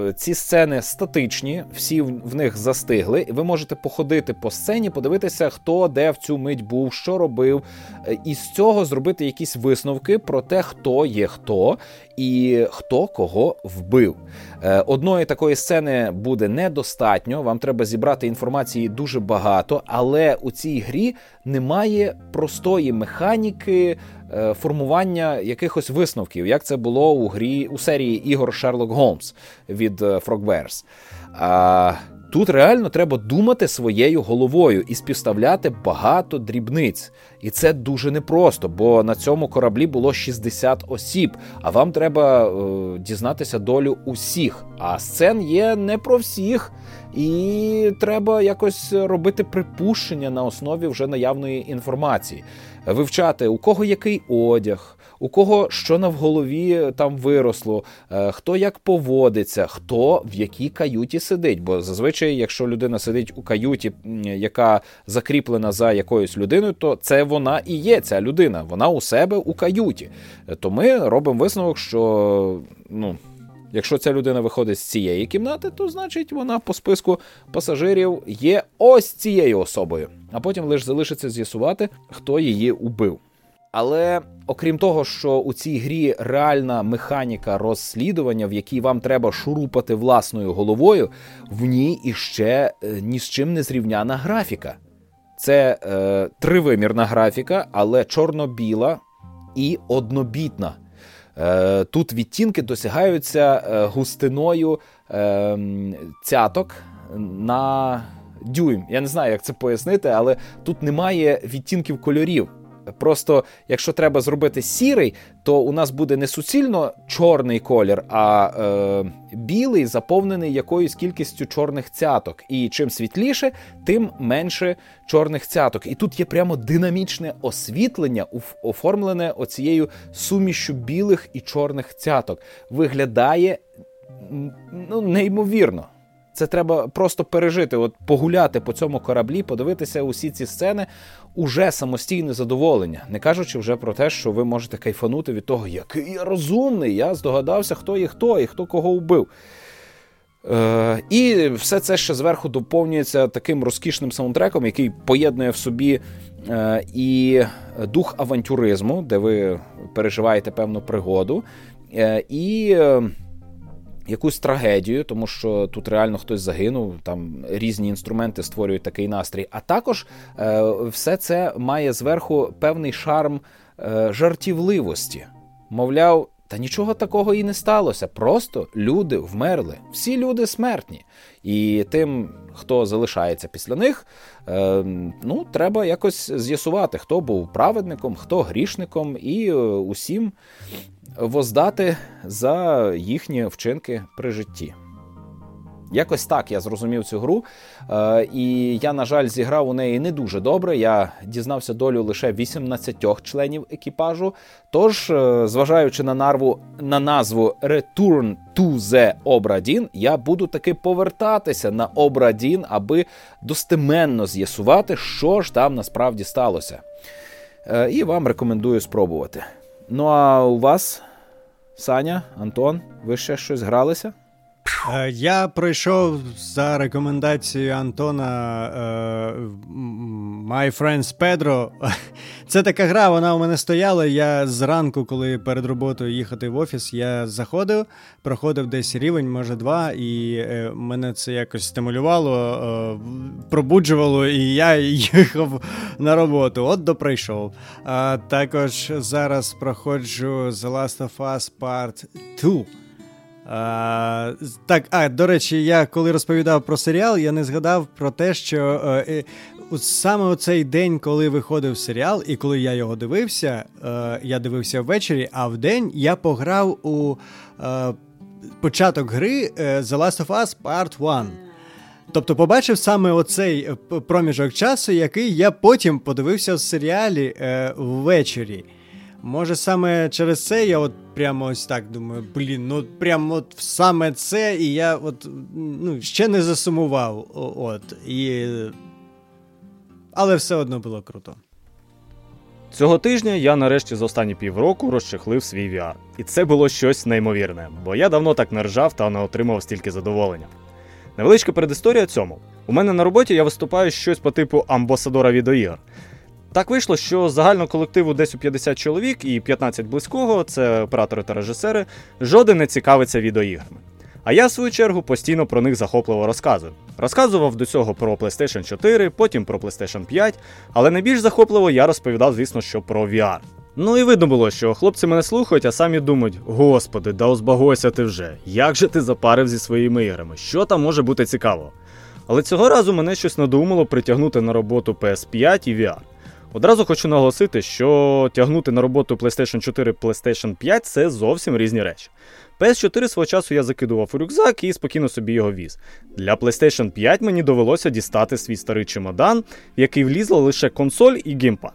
е, ці сцени статичні, всі в, них застигли, ви можете походити по сцені, подивитися, хто де в цю мить був, що робив, е, і з цього зробити якісь висновки про те, хто є хто і хто кого вбив. Одної такої сцени буде недостатньо. Вам треба зібрати інформації дуже багато, але у цій грі немає простої механіки. Е, формування якихось висновків, як це було у грі у серії ігор Шерлок Голмс від е, Frogwares. Тут реально треба думати своєю головою і співставляти багато дрібниць. І це дуже непросто, бо на цьому кораблі було 60 осіб, а вам треба е, дізнатися долю усіх. А сцен є не про всіх, і треба якось робити припущення на основі вже наявної інформації вивчати, у кого який одяг, у кого що на в голові там виросло, е, хто як поводиться, хто в якій каюті сидить. Бо зазвичай, якщо людина сидить у каюті, яка закріплена за якоюсь людиною, то це вона і є ця людина. Вона у себе у каюті. То ми робимо висновок, що ну. Якщо ця людина виходить з цієї кімнати, то значить вона по списку пасажирів є ось цією особою. А потім лише залишиться з'ясувати, хто її убив. Але окрім того, що у цій грі реальна механіка розслідування, в якій вам треба шурупати власною головою, в ній іще е, ні з чим не зрівняна графіка. Це е, тривимірна графіка, але чорно-біла і однобітна. Е, тут відтінки досягаються е, густиною е, цяток на дюйм. Я не знаю, як це пояснити, але тут немає відтінків кольорів. Просто якщо треба зробити сірий, то у нас буде не суцільно чорний колір, а е, білий, заповнений якоюсь кількістю чорних цяток. І чим світліше, тим менше чорних цяток. І тут є прямо динамічне освітлення, оформлене оцією сумішю білих і чорних цяток. Виглядає ну, неймовірно. Це треба просто пережити, от погуляти по цьому кораблі, подивитися усі ці сцени уже самостійне задоволення, не кажучи вже про те, що ви можете кайфанути від того, який я розумний, я здогадався, хто є хто і хто кого вбив. Е, І все це ще зверху доповнюється таким розкішним саундтреком, який поєднує в собі е, і дух авантюризму, де ви переживаєте певну пригоду, е, і е, якусь трагедію, тому що тут реально хтось загинув, там різні інструменти створюють такий настрій. А також е, все це має зверху певний шарм е, жартівливості. Мовляв, та нічого такого і не сталося. Просто люди вмерли. Всі люди смертні. І тим, хто залишається після них, е, ну, треба якось з'ясувати, хто був праведником, хто грішником, і е, усім воздати за їхні вчинки при житті. Якось так я зрозумів цю гру, е, і я, на жаль, зіграв у неї не дуже добре. Я дізнався долю лише 18 членів екіпажу. Тож, е, зважаючи на нарву на назву Return to the Obradin, я буду таки повертатися на Обрадін, аби достеменно з'ясувати, що ж там насправді сталося. Е, І вам рекомендую спробувати. Ну а у вас, Саня, Антон, ви ще щось гралися? Е, Я пройшов за рекомендацією Антона е, My Friends Pedro. Це така гра, вона у мене стояла. Я зранку, коли перед роботою їхати в офіс, я заходив, проходив десь рівень, може два, і е, мене це якось стимулювало, пробуджувало, і я їхав на роботу. От до прийшов. А також зараз проходжу The Last of Us Part 2. А, так, а до речі, я коли розповідав про серіал, я не згадав про те, що е, е, саме у цей день, коли виходив серіал, і коли я його дивився, е, я дивився ввечері, а в день я пограв у е, початок гри е, The Last of Us Part 1. Тобто побачив саме оцей е, проміжок часу, який я потім подивився в серіалі е, ввечері. Може, саме через це я от прямо ось так думаю, блін, ну прямо от саме це, і я от ну, ще не засумував. От, і... Але все одно було круто. Цього тижня я нарешті за останні півроку розчехлив свій VR. І це було щось неймовірне, бо я давно так не ржав та не отримав стільки задоволення. Невеличка передісторія цьому. У мене на роботі я виступаю щось по типу амбасадора відеоігр. Так вийшло, що загально колективу десь у 50 чоловік і 15 близького, це оператори та режисери, жоден не цікавиться відеоіграми. А я, в свою чергу, постійно про них захопливо розказую. Розказував до цього про PlayStation 4, потім про PlayStation 5, але найбільш захопливо я розповідав, звісно, що про VR. Ну і видно було, що хлопці мене слухають, а самі думають: господи, да озбагойся ти вже, як же ти запарив зі своїми іграми, що там може бути цікаво? Але цього разу мене щось надумало притягнути на роботу PS5 і VR. Одразу хочу наголосити, що тягнути на роботу PlayStation 4 PlayStation 5 це зовсім різні речі. PS4 свого часу я закидував у рюкзак і спокійно собі його віз. Для PlayStation 5 мені довелося дістати свій старий чемодан, в який влізла лише консоль і геймпад.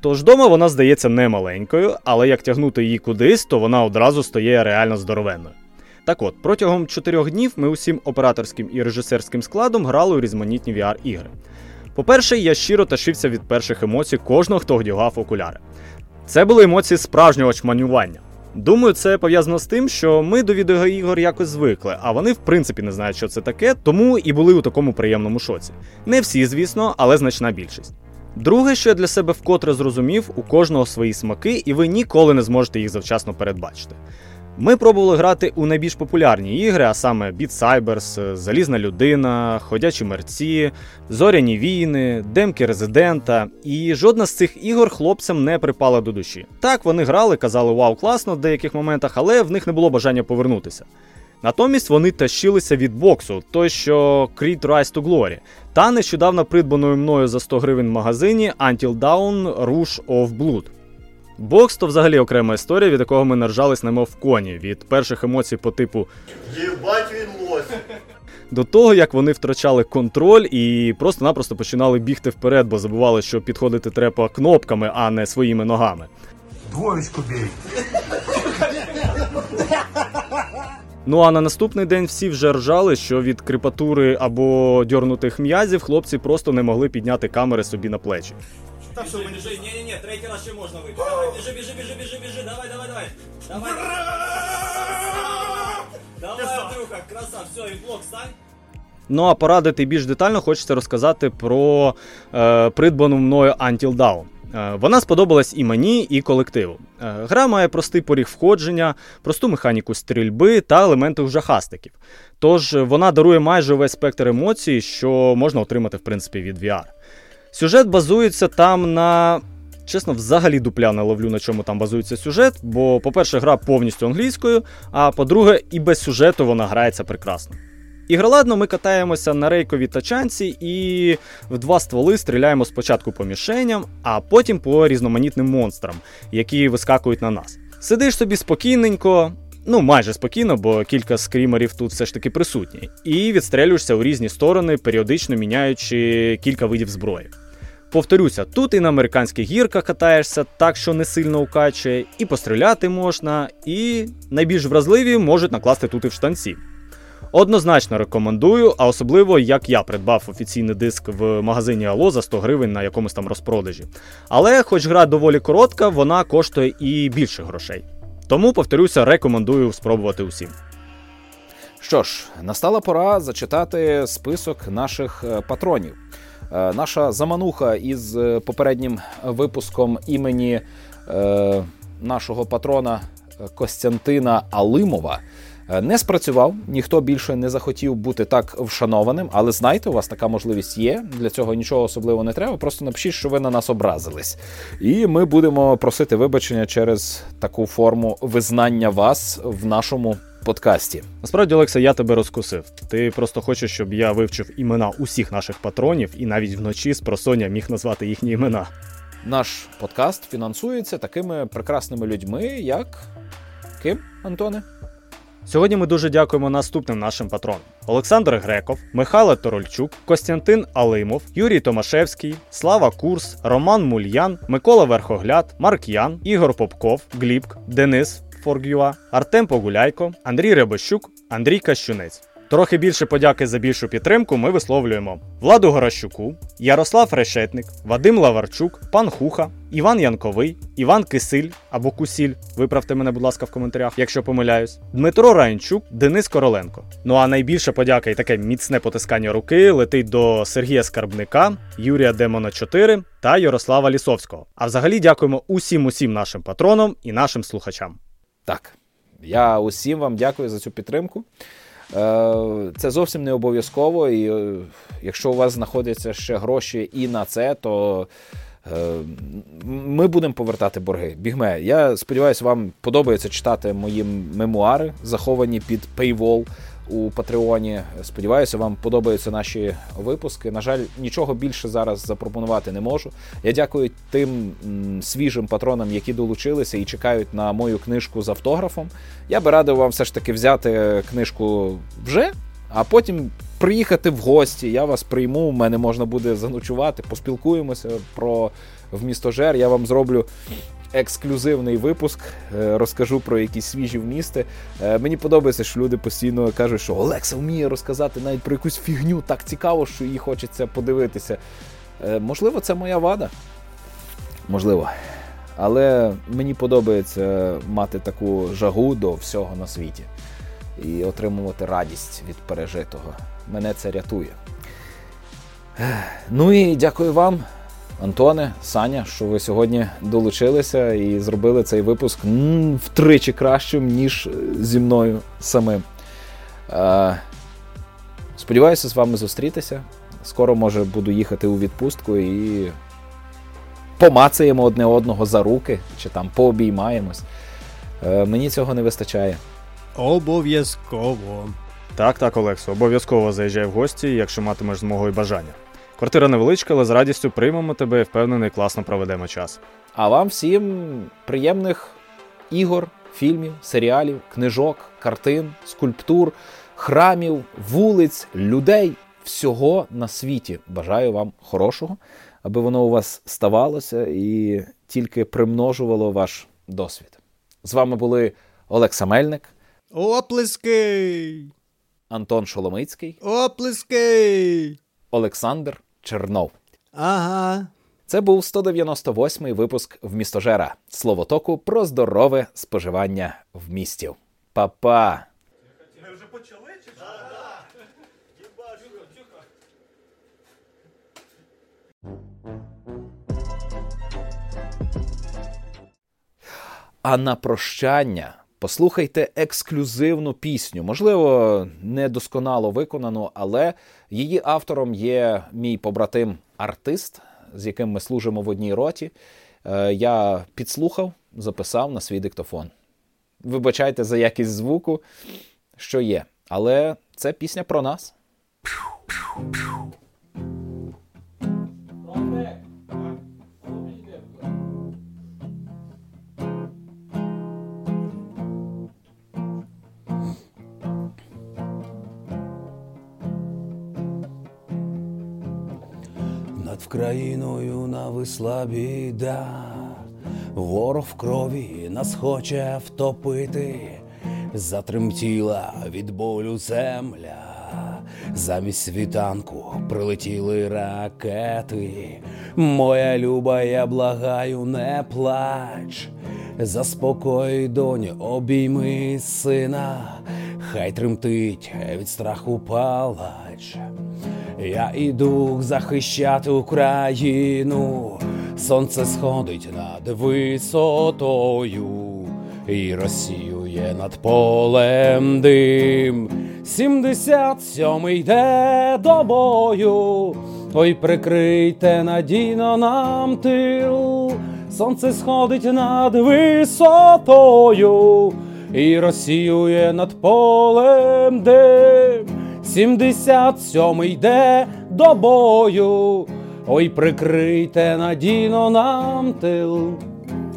Тож дома вона здається не маленькою, але як тягнути її кудись, то вона одразу стає реально здоровенною. Так от, протягом чотирьох днів ми усім операторським і режисерським складом грали у різноманітні VR-ігри. По-перше, я щиро ташився від перших емоцій кожного, хто вдягав окуляри. Це були емоції справжнього чманювання. Думаю, це пов'язано з тим, що ми до відеоігор якось звикли, а вони в принципі не знають, що це таке, тому і були у такому приємному шоці. Не всі, звісно, але значна більшість. Друге, що я для себе вкотре зрозумів, у кожного свої смаки, і ви ніколи не зможете їх завчасно передбачити. Ми пробували грати у найбільш популярні ігри, а саме Beat Cybers, Залізна людина, Ходячі мерці, Зоряні війни, Демки Резидента, і жодна з цих ігор хлопцям не припала до душі. Так, вони грали, казали вау, класно в деяких моментах, але в них не було бажання повернутися. Натомість вони тащилися від боксу, той що Creed Rise to Glory, та нещодавно придбаною мною за 100 гривень в магазині Until Dawn Rush of Blood. Бокс то взагалі окрема історія, від якого ми наржались немов коні, від перших емоцій по типу Єбать він лось. до того, як вони втрачали контроль і просто-напросто починали бігти вперед, бо забували, що підходити треба кнопками, а не своїми ногами. Двоєчку бій. Ну а на наступний день всі вже ржали, що від кріпатури або дьорнутих м'язів хлопці просто не могли підняти камери собі на плечі. Так що біжи, ні, ні, ні, третій раз ще можна вийти. Давай, біжи, біжи, біжи, біжи, біжи, давай, давай, давай. Давай. Давай, Андрюха, краса, все, и блок стань. Ну а порадити більш детально хочеться розказати про е, придбану мною Until Dawn. Е, Вона сподобалась і мені, і колективу. Е, Гра має простий поріг входження, просту механіку стрільби та елементи жахастиків. Тож вона дарує майже весь спектр емоцій, що можна отримати в принципі від VR. Сюжет базується там на. Чесно, взагалі дупля не ловлю, на чому там базується сюжет, бо, по-перше, гра повністю англійською, а по-друге, і без сюжету вона грається прекрасно. Ігроладно ми катаємося на рейковій тачанці і в два стволи стріляємо спочатку по мішеням, а потім по різноманітним монстрам, які вискакують на нас. Сидиш собі спокійненько, ну майже спокійно, бо кілька скрімерів тут все ж таки присутні, і відстрелюєшся у різні сторони, періодично міняючи кілька видів зброї. Повторюся, тут і на американських гірках катаєшся, так що не сильно укачує, і постріляти можна, і найбільш вразливі можуть накласти тут і в штанці. Однозначно рекомендую, а особливо як я придбав офіційний диск в магазині Ало за 100 гривень на якомусь там розпродажі. Але, хоч гра доволі коротка, вона коштує і більше грошей. Тому, повторюся, рекомендую спробувати усім. Що ж, настала пора зачитати список наших е, патронів. Е, Наша замануха із е, попереднім випуском імені е, нашого патрона Костянтина Алимова не спрацював. Ніхто більше не захотів бути так вшанованим, але знайте, у вас така можливість є. Для цього нічого особливого не треба. Просто напишіть, що ви на нас образились. І ми будемо просити вибачення через таку форму визнання вас в нашому подкасті. Насправді, Олекса, я тебе розкусив. Ти просто хочеш, щоб я вивчив імена усіх наших патронів і навіть вночі з просоння міг назвати їхні імена. Наш подкаст фінансується такими прекрасними людьми, як ким, Антоне? Сьогодні ми дуже дякуємо наступним нашим патронам: Олександр Греков, Михайло Торольчук, Костянтин Алимов, Юрій Томашевський, Слава Курс, Роман Мульян, Микола Верхогляд, Марк Ян, Ігор Попков, Глібк, Денис Форгюа, Артем Погуляйко, Андрій Рябощук, Андрій Кащунець. Трохи більше подяки за більшу підтримку ми висловлюємо Владу Горощуку, Ярослав Решетник, Вадим Лаварчук, пан Хуха, Іван Янковий, Іван Кисиль або Кусіль. Виправте мене, будь ласка, в коментарях, якщо помиляюсь. Дмитро Раєнчук, Денис Короленко. Ну а найбільша подяка і таке міцне потискання руки летить до Сергія Скарбника, Юрія Демона 4 та Ярослава Лісовського. А взагалі дякуємо усім усім нашим патронам і нашим слухачам. Так, я усім вам дякую за цю підтримку. Е, Це зовсім не обов'язково, і е, якщо у вас знаходяться ще гроші і на це, то е, ми будемо повертати борги. Бігме, я сподіваюся, вам подобається читати мої мемуари, заховані під Paywall у Патреоні. Сподіваюся, вам подобаються наші випуски. На жаль, нічого більше зараз запропонувати не можу. Я дякую тим свіжим патронам, які долучилися і чекають на мою книжку з автографом. Я би радив вам все ж таки взяти книжку вже, а потім приїхати в гості. Я вас прийму. У мене можна буде заночувати, поспілкуємося про вмістожер. Я вам зроблю ексклюзивний випуск, е, розкажу про якісь свіжі вмісти. Е, Мені подобається, що люди постійно кажуть, що Олекса вміє розказати навіть про якусь фігню так цікаво, що її хочеться подивитися. Е, Можливо, це моя вада. Можливо. Але мені подобається мати таку жагу до всього на світі і отримувати радість від пережитого. Мене це рятує. Ну і дякую вам, Антоне, Саня, що ви сьогодні долучилися і зробили цей випуск втричі кращим, ніж е, зі мною самим. Е, Сподіваюся з вами зустрітися. Скоро, може, буду їхати у відпустку і помацаємо одне одного за руки чи там пообіймаємось. Е, Мені цього не вистачає. Обов'язково. Так, так, Олексо, обов'язково заїжджай в гості, якщо матимеш змогу і бажання. Квартира невеличка, але з радістю приймемо тебе і впевнений, класно проведемо час. А вам всім приємних ігор, фільмів, серіалів, книжок, картин, скульптур, храмів, вулиць, людей, всього на світі. Бажаю вам хорошого, аби воно у вас ставалося і тільки примножувало ваш досвід. З вами були Олекса Мельник, Оплески! Антон Шоломицький, Оплески! Олександр Чернов. Ага. Це був 198-й випуск в містожера. Слово току про здорове споживання в місті. Па-па! Ми вже почали чи? А на прощання послухайте ексклюзивну пісню. Можливо, не досконало виконану, але її автором є мій побратим артист, з яким ми служимо в одній роті. Е, Я підслухав, записав на свій диктофон. Вибачайте за якість звуку, що є. Але це пісня про нас. Над Вкраїною нависла біда, ворог в крові нас хоче втопити, затремтіла від болю земля, замість світанку прилетіли ракети. Моя люба, я благаю, не плач. Заспокой, доню, обійми сина, хай тремтить від страху палач. Я іду захищати Україну, сонце сходить над висотою і розсіює над полем дим. Сімдесят сьомий йде до бою, ой прикрийте надійно нам тил. Сонце сходить над висотою і розсіює над полем дим. Сімдесят сьомий йде до бою, ой прикрийте надійно нам тил.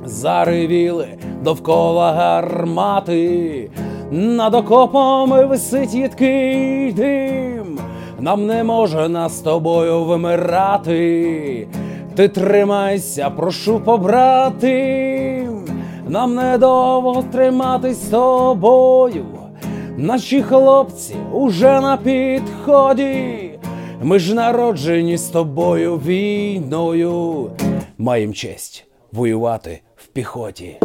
Заревіли довкола гармати, над окопами висить їдкий дим. Нам не можна з тобою вимирати. Ти тримайся, прошу побратим. Нам недовго триматись з тобою. Наші хлопці уже на підході. Ми ж народжені з тобою війною. Маєм честь воювати в піхоті.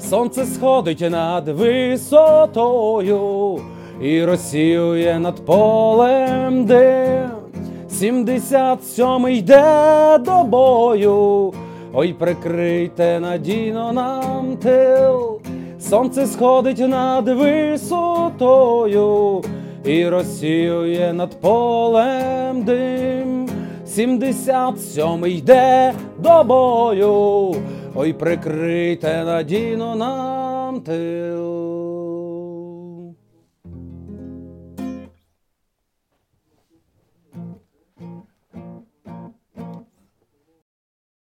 Сонце сходить над висотою і розсіює над полем дим. Сімдесят сьомий йде до бою. Ой, прикрийте надійно нам тил. Сонце сходить над висотою і розсіює над полем дим. Сімдесят сьомий йде до бою. Ой, прикрийте надійно нам тил.